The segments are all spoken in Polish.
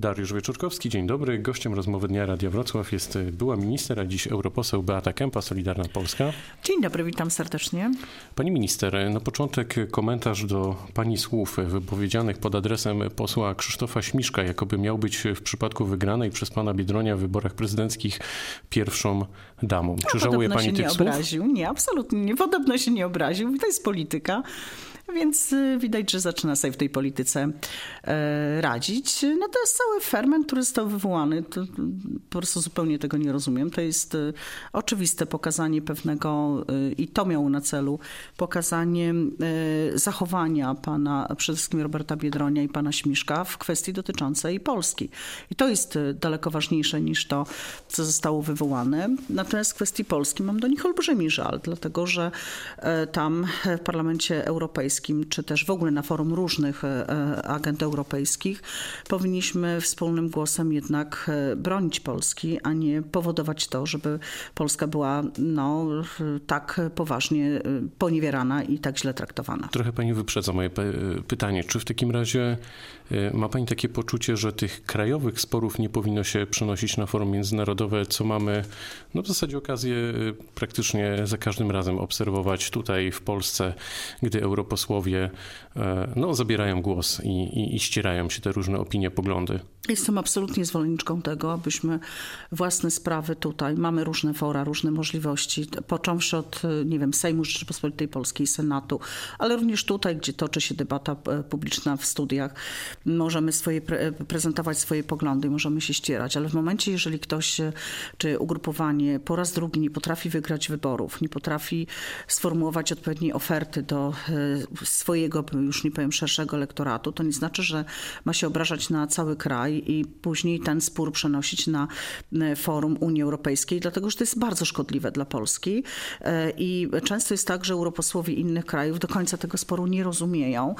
Dariusz Wieczorkowski, dzień dobry. Gościem rozmowy Dnia Radia Wrocław jest była minister, a dziś europoseł Beata Kępa, Solidarna Polska. Dzień dobry, witam serdecznie. Pani minister, na początek komentarz do pani słów wypowiedzianych pod adresem posła Krzysztofa Śmiszka, jakoby miał być w przypadku wygranej przez pana Biedronia w wyborach prezydenckich pierwszą damą. Czy no, żałuje pani się tych nie słów? obraził. Nie, absolutnie nie. Podobno się nie obraził. To jest polityka. Więc y, widać, że zaczyna sobie w tej polityce e, radzić. No to jest cały ferment, który został wywołany. To po prostu zupełnie tego nie rozumiem. To jest y, oczywiste pokazanie pewnego, y, i to miało na celu, pokazanie zachowania pana, przede wszystkim Roberta Biedronia i pana Śmiszka w kwestii dotyczącej Polski. I to jest daleko ważniejsze niż to, co zostało wywołane. Natomiast w kwestii Polski mam do nich olbrzymi żal, dlatego że e, tam w Parlamencie Europejskim Europejskim, czy też w ogóle na forum różnych e, e, agent europejskich, powinniśmy wspólnym głosem jednak e, bronić Polski, a nie powodować to, żeby Polska była no, tak poważnie poniewierana i tak źle traktowana. Trochę pani wyprzedza moje pytanie. Czy w takim razie ma pani takie poczucie, że tych krajowych sporów nie powinno się przenosić na forum międzynarodowe, co mamy no, w zasadzie okazję praktycznie za każdym razem obserwować tutaj w Polsce, gdy europosłowie posłowie e, no, zabierają głos i, i, i ścierają się te różne opinie, poglądy. Jestem absolutnie zwolenniczką tego, abyśmy własne sprawy tutaj, mamy różne fora, różne możliwości, począwszy od, nie wiem, Sejmu Rzeczypospolitej Polskiej, Senatu, ale również tutaj, gdzie toczy się debata e, publiczna w studiach, możemy swoje, prezentować swoje poglądy, możemy się ścierać, ale w momencie, jeżeli ktoś e, czy ugrupowanie po raz drugi nie potrafi wygrać wyborów, nie potrafi sformułować odpowiedniej oferty do swojego, już nie powiem, szerszego elektoratu, to nie znaczy, że ma się obrażać na cały kraj i później ten spór przenosić na e, forum Unii Europejskiej, dlatego że to jest bardzo szkodliwe dla Polski. E, I często jest tak, że europosłowie innych krajów do końca tego sporu nie rozumieją.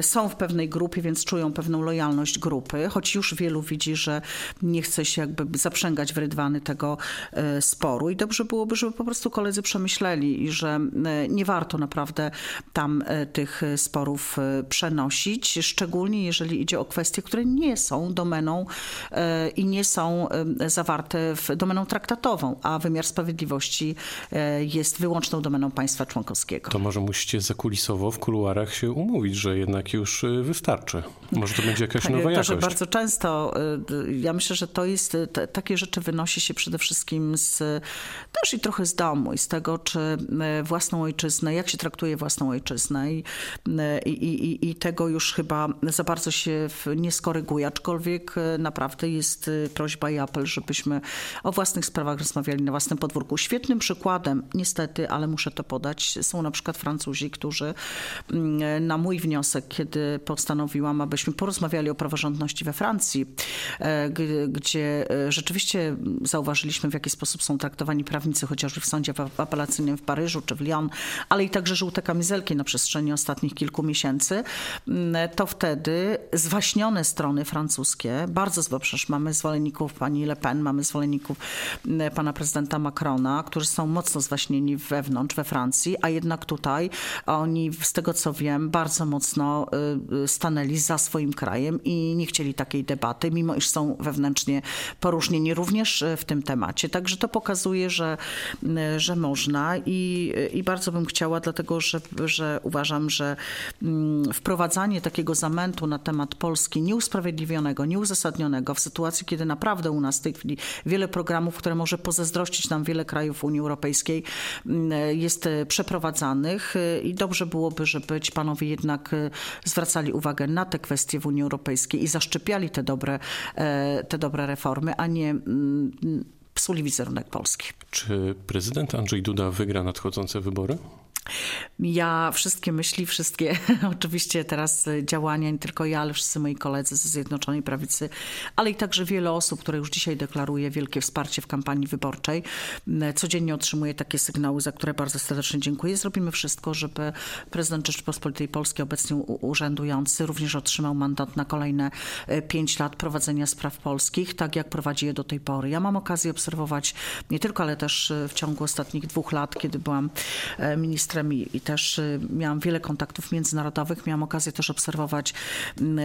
Są w pewnej grupie, więc czują pewną lojalność grupy, choć już wielu widzi, że nie chce się jakby zaprzęgać w rydwany tego e, sporu. I dobrze byłoby, żeby po prostu koledzy przemyśleli i że nie warto naprawdę tam tych sporów e, przenosić, szczególnie jeżeli idzie o kwestie, które nie są domeną e, i nie są e, zawarte w domeną traktatową, a wymiar sprawiedliwości jest wyłączną domeną państwa członkowskiego. To może musicie zakulisowo w kuluarach się umówić, że jednak już wystarczy. Może to będzie jakaś nowa jakość. Bardzo często, ja myślę, że to jest, takie rzeczy wynosi się przede wszystkim z, też i trochę z domu i z tego, czy własną ojczyznę, jak się traktuje własną ojczyznę i, i, i tego już chyba za bardzo się nie skoryguje, aczkolwiek e, naprawdę jest e, prośba i apel, żebyśmy o własnych sprawach rozmawiali na własnym podwórku. Świetnym przykładem, niestety, ale muszę to podać, są na przykład Francuzi, którzy mm, e, na mój wniosek, kiedy postanowiłam, abyśmy porozmawiali o praworządności we Francji, gdzie rzeczywiście zauważyliśmy, w jaki sposób są traktowani prawnicy, chociażby w sądzie apelacyjnym w Paryżu czy w Lyon, ale i także żółte kamizelki na przestrzeni ostatnich kilku miesięcy, to wtedy zwaśnione strony francuskie, bardzo przecież mamy zwolenników pani Le Pen, mamy zwolenników pana prezydenta Macrona, którzy są mocno zwaśnieni wewnątrz, we Francji, a jednak tutaj oni, z tego co wiem, bardzo mocno y, y, stanęli za swoim krajem i nie chcieli takiej debaty, mimo iż są wewnętrznie poróżnieni również y, w tym temacie. Także to pokazuje, że, że można i, i bardzo bym chciała, dlatego że, że uważam, że wprowadzanie takiego zamętu na temat Polski nieusprawiedliwionego, nieuzasadnionego w sytuacji, kiedy naprawdę u nas w tej chwili wiele programów, które może pozazdrościć nam wiele krajów Unii Europejskiej mm, jest e, przeprowadzanych e, i dobrze byłoby, żeby ci panowie jednak e, zwracali uwagę na te kwestie w Unii Europejskiej i zaszczepiali te dobre, te dobre reformy, a nie mm, psuli wizerunek Polski. Czy prezydent Andrzej Duda wygra nadchodzące wybory? Ja wszystkie myśli, wszystkie oczywiście teraz działania, nie tylko ja, ale wszyscy moi koledzy ze Zjednoczonej Prawicy, ale i także wiele osób, które już dzisiaj deklaruje wielkie wsparcie w kampanii wyborczej. Codziennie otrzymuję takie sygnały, za które bardzo serdecznie dziękuję. Zrobimy wszystko, żeby prezydent Rzeczypospolitej Polskiej, obecnie urzędujący, również otrzymał mandat na kolejne e, pięć lat prowadzenia spraw polskich, tak jak prowadzi je do tej pory. Ja mam okazję obserwować nie tylko, ale też e, w ciągu ostatnich dwóch lat, kiedy byłam e, ministrem i, i też miałam wiele kontaktów międzynarodowych. Miałam okazję też obserwować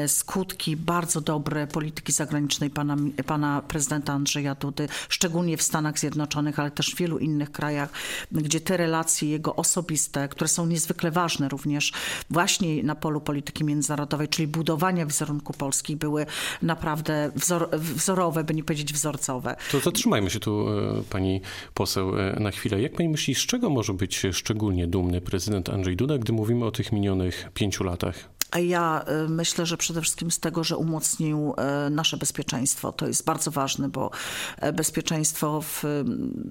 skutki bardzo dobre polityki zagranicznej pana, pana prezydenta Andrzeja Dudy, szczególnie w Stanach Zjednoczonych, ale też w wielu innych krajach, gdzie te relacje jego osobiste, które są niezwykle ważne również właśnie na polu polityki międzynarodowej, czyli budowania wizerunku Polski, były naprawdę wzor, wzorowe, by nie powiedzieć wzorcowe. To zatrzymajmy się tu, e, pani poseł, e, na chwilę. Jak pani myśli, z czego może być szczególnie dumny prezydent Andrzej Duda, gdy mówimy o tych minionych pięciu latach? Ja y, myślę, że przede wszystkim z tego, że umocnił y, nasze bezpieczeństwo. To jest bardzo ważne, bo e, bezpieczeństwo w,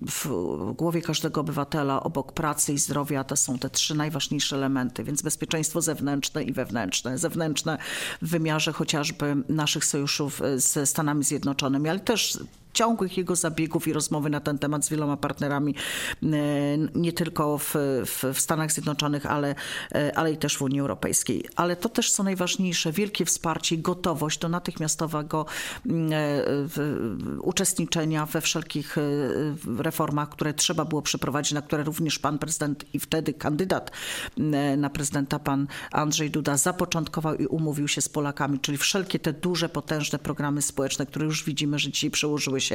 w głowie każdego obywatela obok pracy i zdrowia to są te trzy najważniejsze elementy, więc bezpieczeństwo zewnętrzne i wewnętrzne. Zewnętrzne w wymiarze chociażby naszych sojuszów ze Stanami Zjednoczonymi, ale też ciągłych jego zabiegów i rozmowy na ten temat z wieloma partnerami, e, nie tylko w, w, w Stanach Zjednoczonych, ale, e, ale i też w Unii Europejskiej. Ale to też co najważniejsze, wielkie wsparcie i gotowość do natychmiastowego mm, e, uczestniczenia we wszelkich reformach, które trzeba było przeprowadzić, na które również pan prezydent i wtedy kandydat mm, na prezydenta, pan Andrzej Duda, zapoczątkował i umówił się z Polakami, czyli wszelkie te duże, potężne programy społeczne, które już widzimy, że dzisiaj przełożyły się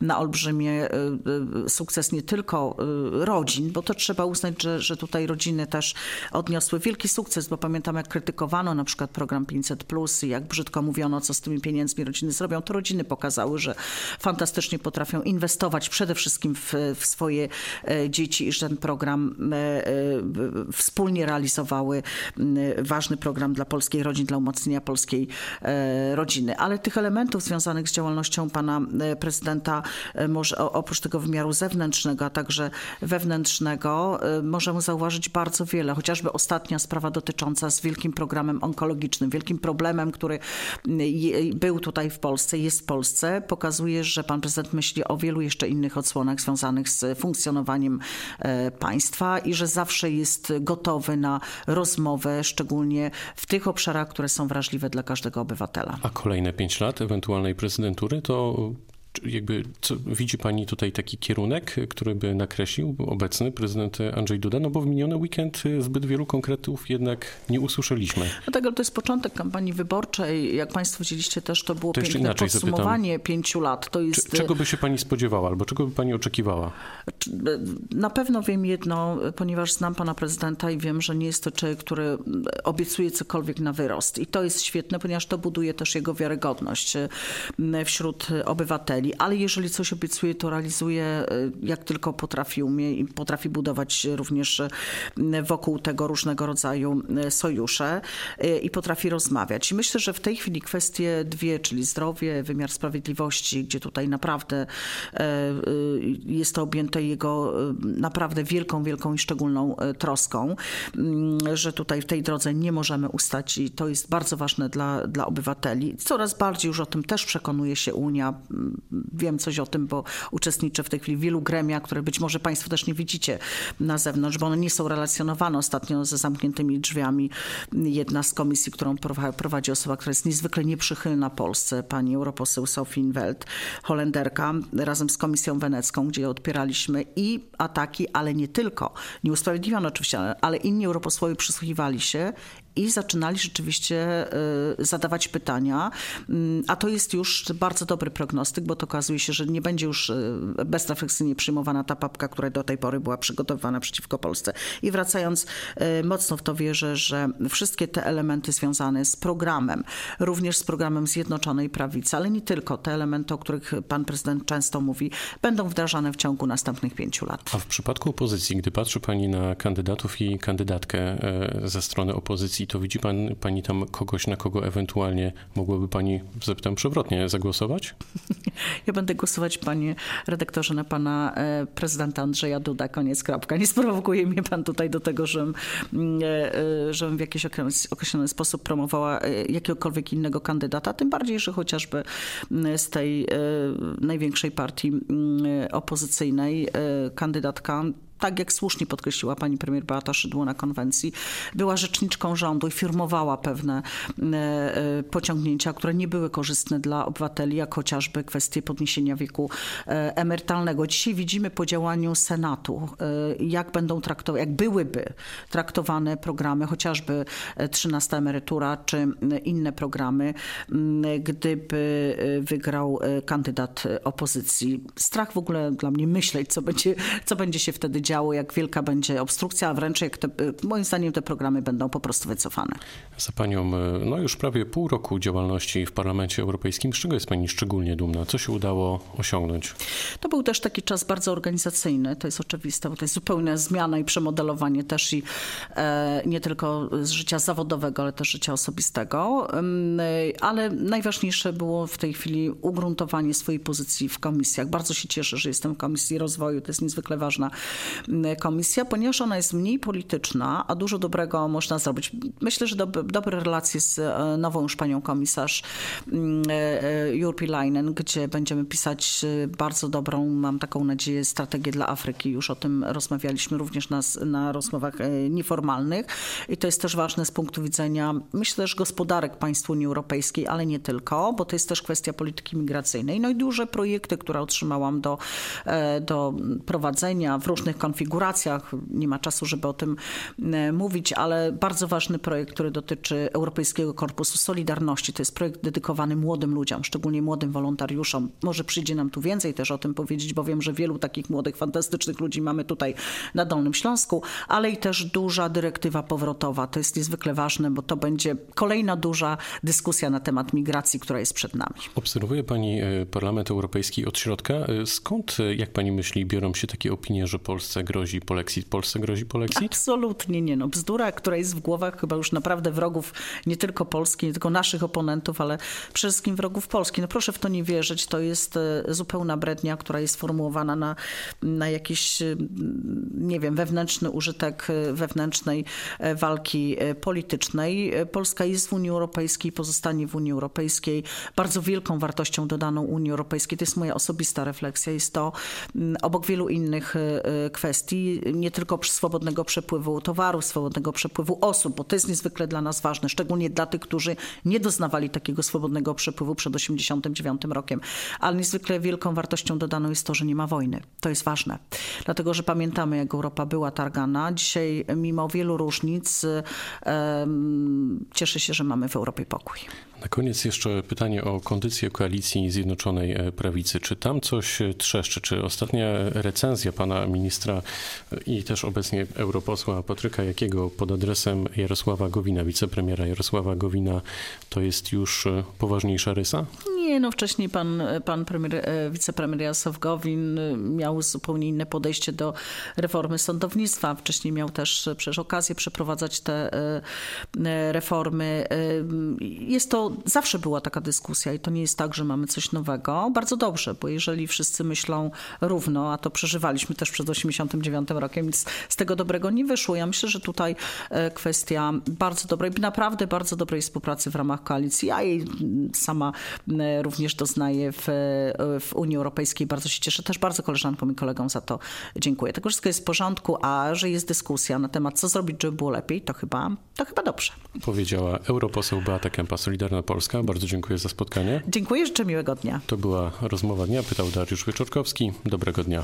na olbrzymie y, y, sukces nie tylko y, rodzin, bo to trzeba uznać, że, że tutaj rodziny też odniosły wielki sukces, bo pamiętam jak krytykowano na przykład program 500 plus i jak brzydko mówiono, co z tymi pieniędzmi rodziny zrobią, to rodziny pokazały, że fantastycznie potrafią inwestować przede wszystkim w, w swoje e, dzieci i że ten program e, e, wspólnie realizowały ważny program dla polskiej rodzin, dla umocnienia polskiej rodziny. Ale tych elementów związanych z działalnością pana prezydenta e, może, oprócz tego wymiaru zewnętrznego, a także wewnętrznego, e, możemy zauważyć bardzo wiele. Chociażby ostatnia sprawa dotycząca z wielkim programem onkologicznym, wielkim problemem, który był tutaj w Polsce, jest w Polsce, pokazuje, że pan prezydent myśli o wielu jeszcze innych odsłonach związanych z funkcjonowaniem e, państwa i że zawsze jest gotowy na rozmowę, szczególnie w tych obszarach, które są wrażliwe dla każdego obywatela. A kolejne pięć lat ewentualnej prezydentury to jakby co, widzi pani tutaj taki kierunek, który by nakreślił obecny prezydent Andrzej Duda? No bo w miniony weekend zbyt wielu konkretów jednak nie usłyszeliśmy. Dlatego no to jest początek kampanii wyborczej. Jak państwo widzieliście też, to było to piękne podsumowanie zapytam, pięciu lat. To jest... Czego by się pani spodziewała albo czego by pani oczekiwała? Na pewno wiem jedno, ponieważ znam pana prezydenta i wiem, że nie jest to człowiek, który obiecuje cokolwiek na wyrost. I to jest świetne, ponieważ to buduje też jego wiarygodność wśród obywateli ale jeżeli coś obiecuje, to realizuje e, jak tylko potrafi, umie i potrafi budować również e, wokół tego różnego rodzaju e, sojusze i potrafi rozmawiać. I myślę, że w tej chwili kwestie dwie, czyli zdrowie, wymiar sprawiedliwości, gdzie tutaj naprawdę jest to objęte jego naprawdę wielką, wielką i szczególną troską, mm, że tutaj w tej drodze nie możemy ustać i to jest bardzo ważne dla, dla obywateli. Coraz bardziej już o tym też przekonuje się Unia wiem coś o tym, bo uczestniczę w tej chwili w wielu gremiach, które być może Państwo też nie widzicie na zewnątrz, bo one nie są relacjonowane ostatnio ze zamkniętymi drzwiami. Jedna z komisji, którą prowadzi osoba, która jest niezwykle nieprzychylna Polsce, pani europoseł Sophie Welt, Holenderka, razem z Komisją Wenecką, gdzie odpieraliśmy i ataki, ale nie tylko. Nie usprawiedliwiono oczywiście, ale inni europosłowie przysłuchiwali się i zaczynali rzeczywiście y, zadawać pytania, mm, a to jest już bardzo dobry prognostyk, bo to okazuje się, że nie będzie już y, bezrefleksyjnie przyjmowana ta papka, która do tej pory była przygotowana przeciwko Polsce. I wracając, y, mocno w to wierzę, że wszystkie te elementy związane z programem, również z programem Zjednoczonej Prawicy, ale nie tylko, te elementy, o których pan prezydent często mówi, będą wdrażane w ciągu następnych pięciu lat. A w przypadku opozycji, gdy patrzy pani na kandydatów i kandydatkę ze strony opozycji, to widzi pan, pani tam kogoś, na kogo ewentualnie mogłaby pani, zapytam przewrotnie, zagłosować? Ja będę głosować, panie redaktorze, na pana e, prezydenta Andrzeja Duda, koniec, kropka. Nie sprowokuje mnie pan tutaj do tego, żebym, mm, e, e, żebym w jakiś określony sposób promowała jakiegokolwiek innego kandydata, tym bardziej, że chociażby mm, z tej największej partii mm, opozycyjnej kandydatka tak jak słusznie podkreśliła pani premier Beata Szydło na konwencji, była rzeczniczką rządu i firmowała pewne pociągnięcia, które nie były korzystne dla obywateli, jak chociażby kwestie podniesienia wieku emerytalnego. Dzisiaj widzimy po działaniu Senatu, jak będą traktowane, jak byłyby traktowane programy, chociażby 13 emerytura czy inne programy, gdyby wygrał kandydat opozycji. Strach w ogóle dla mnie myśleć, co będzie, co będzie się wtedy działo, jak wielka będzie obstrukcja, a wręcz jak te, moim zdaniem te programy będą po prostu wycofane. Za panią, no już prawie pół roku działalności w Parlamencie Europejskim, z czego jest pani szczególnie dumna? Co się udało osiągnąć? To był też taki czas bardzo organizacyjny, to jest oczywiste, bo to jest zupełna zmiana i przemodelowanie też i e, nie tylko z życia zawodowego, ale też życia osobistego. Ale najważniejsze było w tej chwili ugruntowanie swojej pozycji w komisjach. Bardzo się cieszę, że jestem w Komisji Rozwoju. To jest niezwykle ważna komisja, ponieważ ona jest mniej polityczna, a dużo dobrego można zrobić. Myślę, że dobre, relacje z e, nową już panią komisarz e, Jurpi Leinen, gdzie będziemy pisać bardzo dobrą, mam taką nadzieję, strategię dla Afryki. Już o tym rozmawialiśmy również na, na rozmowach nieformalnych i to jest też ważne z punktu widzenia, myślę też gospodarek państw Unii Europejskiej, ale nie tylko, bo to jest też kwestia polityki migracyjnej. No i duże projekty, które otrzymałam do, e, do prowadzenia w różnych konfiguracjach. Nie ma czasu, żeby o tym e, mówić, ale bardzo ważny projekt, który dotyczy Europejskiego Korpusu Solidarności. To jest projekt dedykowany młodym ludziom, szczególnie młodym wolontariuszom. Może przyjdzie nam tu więcej też o tym powiedzieć, bo wiem, że wielu takich młodych, fantastycznych ludzi mamy tutaj na Dolnym Śląsku, ale i też duża dyrektywa powrotowa. To jest niezwykle ważne, bo to będzie kolejna duża dyskusja na temat migracji, która jest przed nami. Obserwuje Pani e, Parlament Europejski od środka. E, skąd, jak Pani myśli, biorą się takie opinie, że Polsce grozi polexit? Polsce grozi polexit? Absolutnie nie. No, bzdura, która jest w głowach chyba już naprawdę wrogów nie tylko Polski, nie tylko naszych oponentów, ale przede wszystkim wrogów Polski. No proszę w to nie wierzyć. To jest zupełna brednia, która jest formułowana na, na jakiś, nie wiem, wewnętrzny użytek wewnętrznej walki politycznej. Polska jest w Unii Europejskiej, pozostanie w Unii Europejskiej. Bardzo wielką wartością dodaną Unii Europejskiej, to jest moja osobista refleksja, jest to obok wielu innych e, e, kwestii, nie tylko swobodnego przepływu towarów, swobodnego przepływu osób, bo to jest niezwykle dla nas ważne, szczególnie dla tych, którzy nie doznawali takiego swobodnego przepływu przed 1989 rokiem. Ale niezwykle wielką wartością dodaną jest to, że nie ma wojny. To jest ważne. Dlatego, że pamiętamy, jak Europa była targana. Dzisiaj, mimo wielu różnic, cieszę się, że mamy w Europie pokój. Na koniec jeszcze pytanie o kondycję koalicji Zjednoczonej e, Prawicy. Czy tam coś trzeszczy? Czy ostatnia recenzja pana ministra i też obecnie europosła Patryka Jakiego pod adresem Jarosława Gowina, wicepremiera Jarosława Gowina, to jest już e, poważniejsza rysa? Nie, no wcześniej pan, pan premier, e, wicepremier Jarosław Gowin miał zupełnie inne podejście do reformy sądownictwa. Wcześniej miał też przecież okazję przeprowadzać te reformy. Jest to zawsze była taka dyskusja i to nie jest tak, że mamy coś nowego. Bardzo dobrze, bo jeżeli wszyscy myślą równo, a to przeżywaliśmy też przed 89 rokiem, nic z tego dobrego nie wyszło. Ja myślę, że tutaj e, kwestia bardzo dobrej, naprawdę bardzo dobrej współpracy w ramach koalicji. Ja jej sama również doznaję w, w Unii Europejskiej. Bardzo się cieszę. Też bardzo koleżankom i kolegom za to dziękuję. Tego wszystko jest w porządku, a że jest dyskusja na temat, co zrobić, żeby było lepiej, to chyba, to chyba dobrze. Powiedziała europoseł Beata Kępa, Solidarna Polska. Bardzo dziękuję za spotkanie. Dziękuję, życzę miłego dnia. To była rozmowa dnia, pytał Dariusz Wieczorkowski. Dobrego dnia.